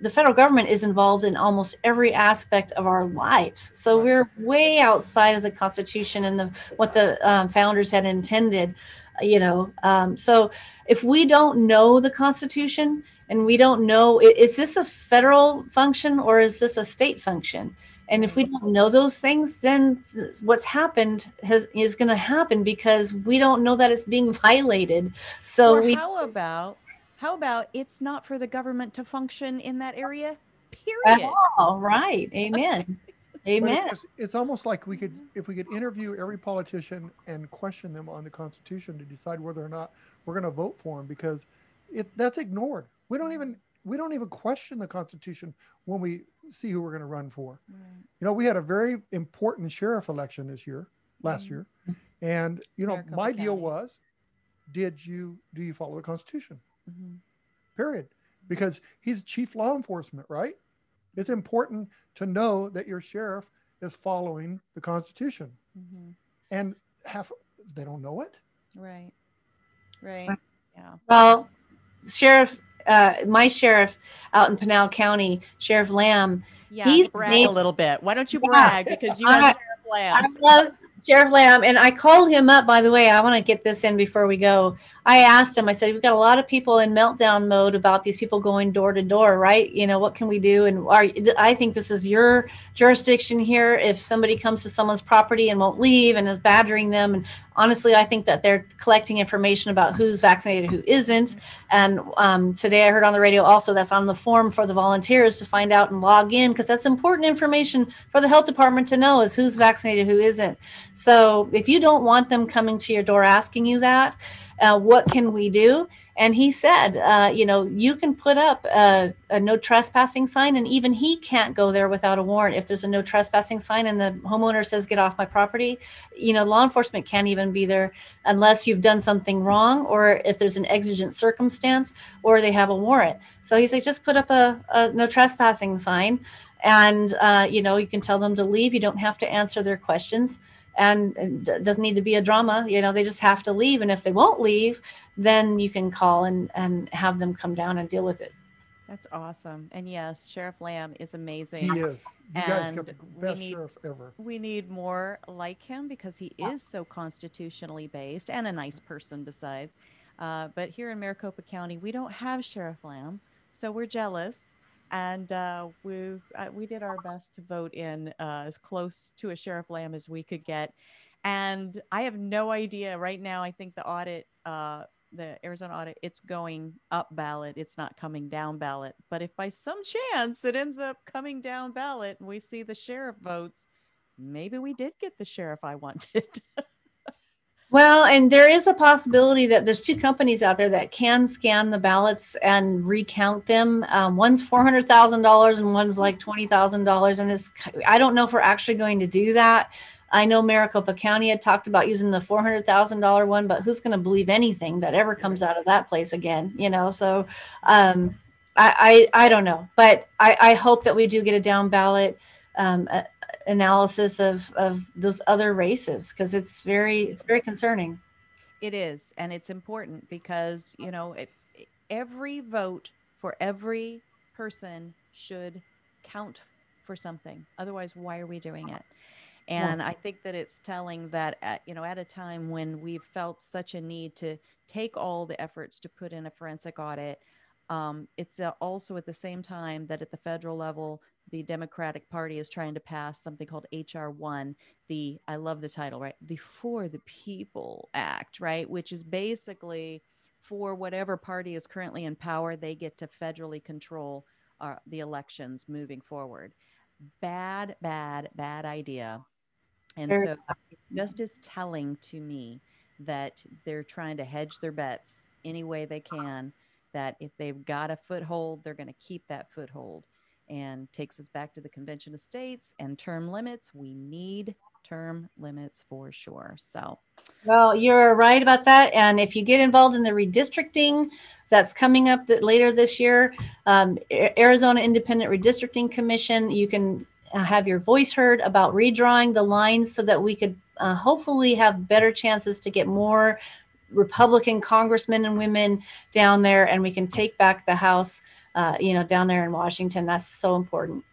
the federal government is involved in almost every aspect of our lives. So we're way outside of the Constitution and the what the um, founders had intended. You know, um, so if we don't know the Constitution and we don't know, is this a federal function or is this a state function? And if we mm. don't know those things, then what's happened has is going to happen because we don't know that it's being violated. So we, how about how about it's not for the government to function in that area? Period. All right. Amen. Amen. It's, it's, almost like we could, if we could interview every politician and question them on the Constitution to decide whether or not we're going to vote for them, because it that's ignored. We don't even we don't even question the Constitution when we see who we're going to run for. Right. You know, we had a very important sheriff election this year, last mm-hmm. year, and you know, Maricopa my County. deal was, did you do you follow the Constitution? Mm-hmm. Period, because he's chief law enforcement, right? It's important to know that your sheriff is following the Constitution, mm-hmm. and half they don't know it. Right. Right. Yeah. Well, sheriff uh, my sheriff out in Pinal County, Sheriff Lamb. Yeah, he's brag made, a little bit. Why don't you brag? Yeah, because you have Sheriff Lamb. I love Sheriff Lamb, and I called him up. By the way, I want to get this in before we go. I asked him. I said, "We've got a lot of people in meltdown mode about these people going door to door, right? You know, what can we do?" And are, I think this is your jurisdiction here. If somebody comes to someone's property and won't leave and is badgering them, and honestly, I think that they're collecting information about who's vaccinated, who isn't. And um, today, I heard on the radio also that's on the form for the volunteers to find out and log in because that's important information for the health department to know is who's vaccinated, who isn't. So if you don't want them coming to your door asking you that uh, what can we do? and he said, uh, you know, you can put up a, a, no trespassing sign, and even he can't go there without a warrant. If there's a no trespassing sign and the homeowner says, get off my property, you know, law enforcement can't even be there unless you've done something wrong or if there's an exigent circumstance or they have a warrant. So he said, just put up a, a no trespassing sign, and, uh, you know, you can tell them to leave. You don't have to answer their questions and it doesn't need to be a drama you know they just have to leave and if they won't leave then you can call and and have them come down and deal with it. That's awesome. And yes sheriff lamb is amazing. He is. You guys got the best need, sheriff ever. we need more like him because he is so constitutionally based and a nice person besides. Uh, but here in maricopa county we don't have sheriff lamb so we're jealous and uh, we uh, we did our best to vote in uh, as close to a sheriff lamb as we could get and i have no idea right now i think the audit uh, the arizona audit it's going up ballot it's not coming down ballot but if by some chance it ends up coming down ballot and we see the sheriff votes maybe we did get the sheriff i wanted Well, and there is a possibility that there's two companies out there that can scan the ballots and recount them. Um, one's four hundred thousand dollars, and one's like twenty thousand dollars. And this, I don't know if we're actually going to do that. I know Maricopa County had talked about using the four hundred thousand dollar one, but who's going to believe anything that ever comes out of that place again? You know, so um, I, I, I don't know, but I, I hope that we do get a down ballot. Um, analysis of of those other races because it's very it's very concerning. It is and it's important because you know it, every vote for every person should count for something. Otherwise why are we doing it? And i think that it's telling that at you know at a time when we've felt such a need to take all the efforts to put in a forensic audit um, it's uh, also at the same time that at the federal level the Democratic Party is trying to pass something called HR 1, the, I love the title, right? The For the People Act, right? Which is basically for whatever party is currently in power, they get to federally control uh, the elections moving forward. Bad, bad, bad idea. And so just as telling to me that they're trying to hedge their bets any way they can, that if they've got a foothold, they're going to keep that foothold and takes us back to the Convention of States and term limits. We need term limits for sure. So, well, you're right about that. And if you get involved in the redistricting that's coming up that later this year, um, Arizona Independent Redistricting Commission, you can uh, have your voice heard about redrawing the lines so that we could uh, hopefully have better chances to get more Republican congressmen and women down there, and we can take back the House uh, you know, down there in Washington. That's so important.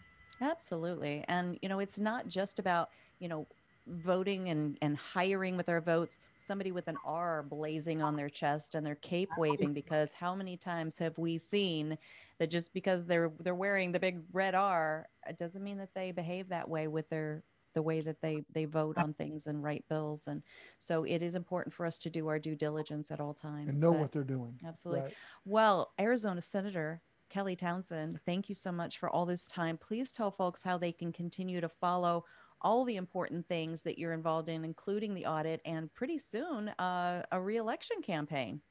Absolutely. And, you know, it's not just about, you know, voting and, and hiring with our votes somebody with an R blazing on their chest and their cape waving because how many times have we seen that just because they're they're wearing the big red R it doesn't mean that they behave that way with their the way that they they vote on things and write bills and so it is important for us to do our due diligence at all times and know but, what they're doing absolutely right. well arizona senator Kelly Townsend, thank you so much for all this time. Please tell folks how they can continue to follow all the important things that you're involved in, including the audit and pretty soon uh, a reelection campaign.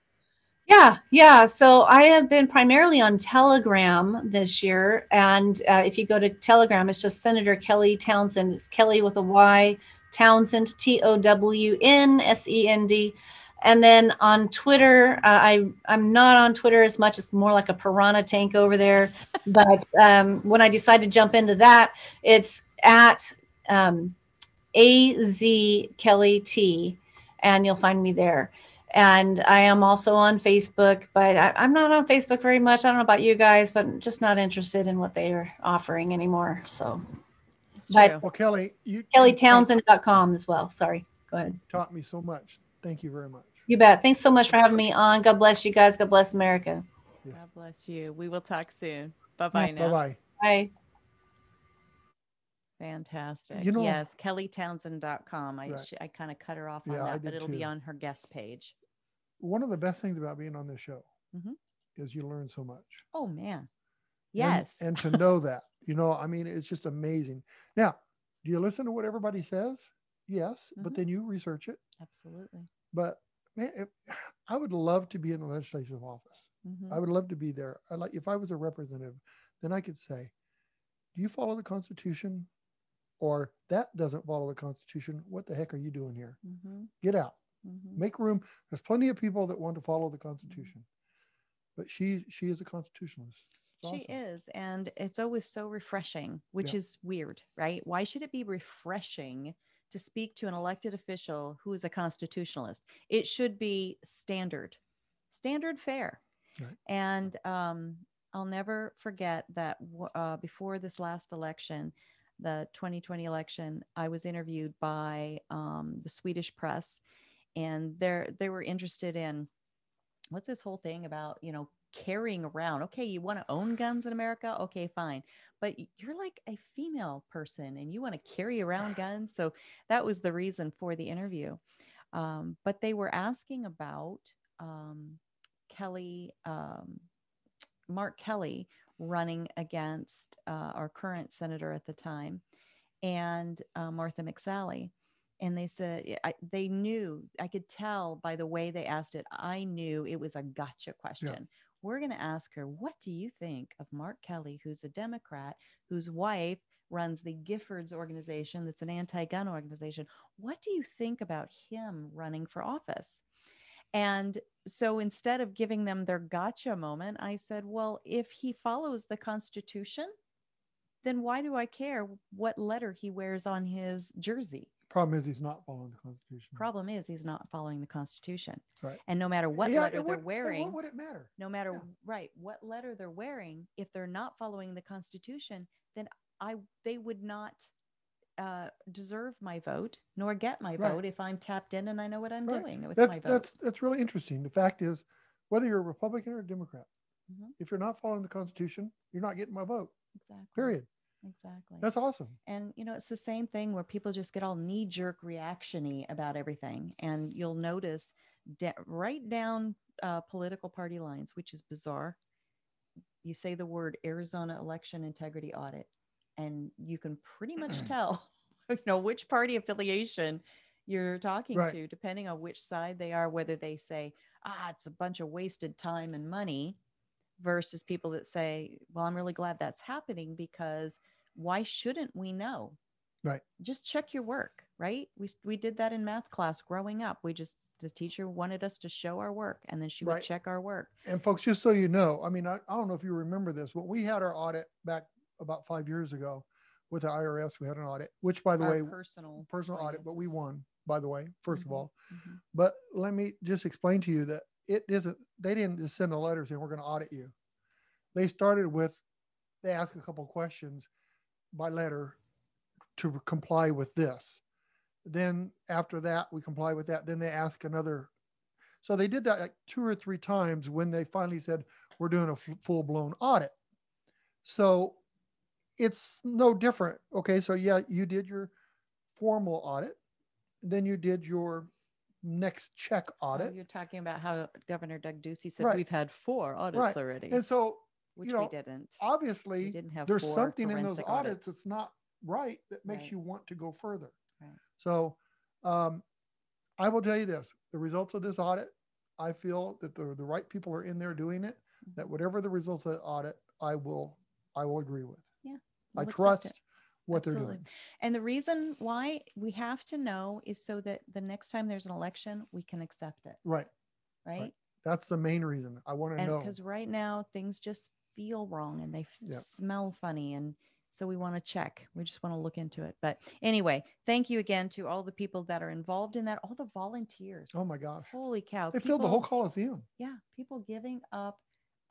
Yeah, yeah. So I have been primarily on Telegram this year. And uh, if you go to Telegram, it's just Senator Kelly Townsend. It's Kelly with a Y, Townsend, T O W N S E N D. And then on Twitter, uh, I I'm not on Twitter as much. It's more like a piranha tank over there. but um, when I decide to jump into that, it's at um, Az Kelly T, and you'll find me there. And I am also on Facebook, but I, I'm not on Facebook very much. I don't know about you guys, but just not interested in what they are offering anymore. So, but well, Kelly, you KellyTownsend.com as well. Sorry, go ahead. Taught me so much. Thank you very much. You bet. Thanks so much for having me on. God bless you guys. God bless America. Yes. God bless you. We will talk soon. Bye bye now. Bye bye. Bye. Fantastic. You know, yes, kellytownsend.com. I right. I kind of cut her off on yeah, that, but it'll too. be on her guest page. One of the best things about being on this show mm-hmm. is you learn so much. Oh man. Yes. And, and to know that, you know, I mean, it's just amazing. Now, do you listen to what everybody says? Yes, mm-hmm. but then you research it. Absolutely. But man, it, I would love to be in the legislative office. Mhm. I would love to be there. I like if I was a representative, then I could say, "Do you follow the Constitution?" Or that doesn't follow the Constitution. What the heck are you doing here? Mhm. Get out. Mhm. Make room. There's plenty of people that want to follow the Constitution, but she she is a constitutionalist. It's She is. And it's always so refreshing, which Yeah. is weird, right? Why should it be refreshing to speak to an elected official who is a constitutionalist? It should be standard, standard fare. Right. And um, I'll never forget that uh, before this last election, the 2020 election, I was interviewed by um, the Swedish press, and they're they were interested in what's this whole thing about you know carrying around okay you want to own guns in america? Okay fine. But you're like a female person and you want to carry around guns so that was the reason for the interview. Um, but they were asking about um, kelly um, mark kelly running against uh, our current senator at the time and uh, martha mcsally. And they said I, they knew i could tell by the way they asked it i knew it was a gotcha question we're going to ask her what do you think of mark kelly who's a democrat whose wife runs the giffords organization that's an anti-gun organization? What do you think about him running for office? And so instead of giving them their gotcha moment i said well if he follows the constitution then why do i care what letter he wears on his jersey Problem is, he's not following the Constitution. problem is he's not following the constitution Right. and no matter what Yeah, letter it they're wearing What would it matter? no matter Yeah. right what letter they're wearing if they're not following the constitution then i they would not uh, deserve my vote nor get my Right. vote if i'm tapped in and i know what i'm Right. doing with That's my vote that's that's really interesting. The fact is, whether you're a Republican or a Democrat, Mhm. if you're not following the Constitution, you're not getting my vote. exactly Period. Exactly That's awesome. and you know it's the same thing where people just get all knee jerk reactiony about everything and you'll notice da- right down uh, political party lines which is bizarre you say the word arizona election integrity audit and you can pretty much tell you know which party affiliation you're talking Right. to depending on which side they are whether they say ah it's a bunch of wasted time and money versus people that say well i'm really glad that's happening because why shouldn't we know Right. just check your work right we, we did that in math class growing up we just the teacher wanted us to show our work and then she would Right. check our work And folks, just so you know, I mean, I, I don't know if you remember this, but we had our audit back about five years ago with the IRS. We had an audit, which, by the our way, personal personal audit, but we won. By the way, 1st Mhm. of all, Mhm. But let me just explain to you that it isn't, they didn't just send a letter saying, we're going to audit you. They started with, they asked a couple questions by letter to comply with this. Then after that, we comply with that. Then they ask another. So they did that like two or three times when they finally said, we're doing a full blown audit. So it's no different. Okay. So yeah, you did your formal audit. Then you did your next check Oh, audit. you're talking about how governor doug ducey said Right. we've had four audits Right. already And so which you know, we didn't obviously we didn't have there's something in those forensic audits that's not right that makes Right. you want to go further. So um, I will tell you this, the results of this audit, I feel that the, the right people are in there doing it, that Mhm. whatever the results of the audit, I will, I will agree with. Yeah. I trust what they're doing. And the reason why we have to know is so that the next time there's an election, we can accept it, Right. right? That's the main reason I want to And know. because right now things just feel wrong and they Yeah. smell funny. And so we want to check. We just want to look into it. But anyway, thank you again to all the people that are involved in that, all the volunteers. Oh my gosh. Holy cow. They filled the whole Coliseum. yeah people giving up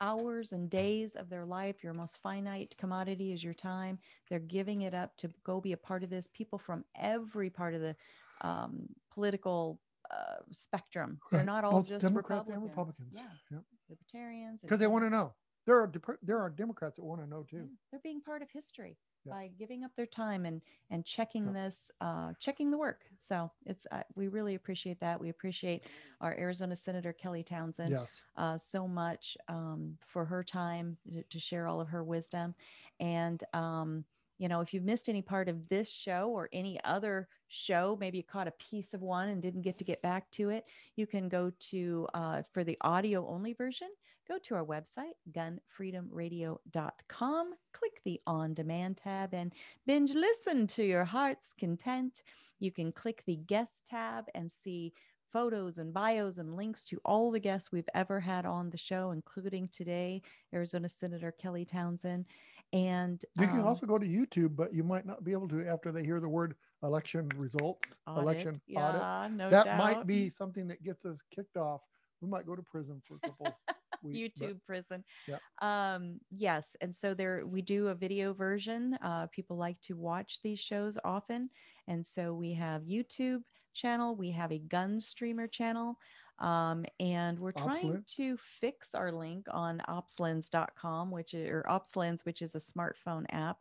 hours and days of their life your most finite commodity is your time. They're giving it up to go be a part of this. People from every part of the um, political uh, spectrum. They're not all Both just Democrats republicans and Republicans. yeah. Libertarians Because they want to know. There are there are Democrats that want to know too. they're being part of history Yeah. by giving up their time and and checking Yeah. this uh, checking the work so it's uh, we really appreciate that we appreciate our arizona senator kelly townsend Yes. uh, so much um, for her time to, to share all of her wisdom. And, um, you know, if you've missed any part of this show or any other show, maybe you caught a piece of one and didn't get to get back to it, you can go to, uh, for the audio only version, go to our website, gunfreedomradio.com, click the on demand tab, and binge listen to your heart's content. You can click the guest tab and see photos and bios and links to all the guests we've ever had on the show, including today, Arizona Senator Kelly Townsend. And You can um, also go to YouTube, but you might not be able to after they hear the word election results, audit. election audit. No That might be something that gets us kicked off. We might go to prison for a couple but- YouTube prison. Yeah. Um, yes. And so there we do a video version. Uh, people like to watch these shows often. And so we have YouTube channel, we have a gun streamer channel. Um, and we're trying Opslens. to fix our link on opslens.com, which is, or opslens, which is a smartphone app.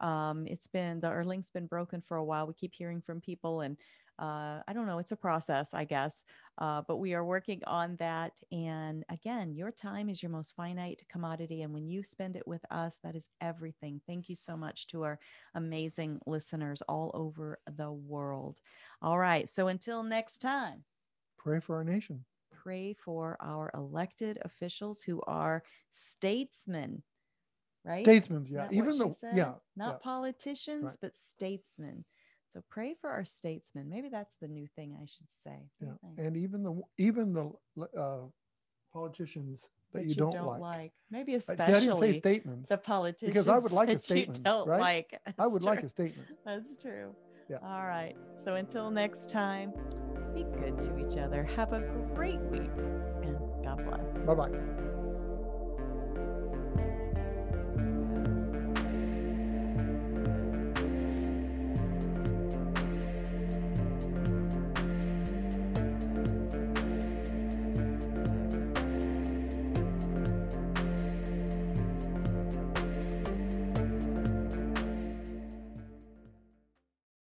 Um, it's been the our link's been broken for a while. We keep hearing from people and uh, I don't know, it's a process, I guess. Uh, but we are working on that. And again, your time is your most finite commodity. And when you spend it with us, that is everything. Thank you so much to our amazing listeners all over the world. All right. So until next time, Pray for our nation. pray for our elected officials who are statesmen, right? Statesmen, yeah. Even the yeah, not yeah. politicians, Right. but statesmen. So pray for our statesmen. Maybe that's the new thing I should say. Yeah. And even the even the uh, politicians that, you, don't, like. like. Maybe See, I especially didn't say statements. the politicians because I would like a that statement, You don't right? like. I would like a statement. That's true. Yeah. All right. So until next time, be good to each other. Have a great week, and God bless. Bye bye.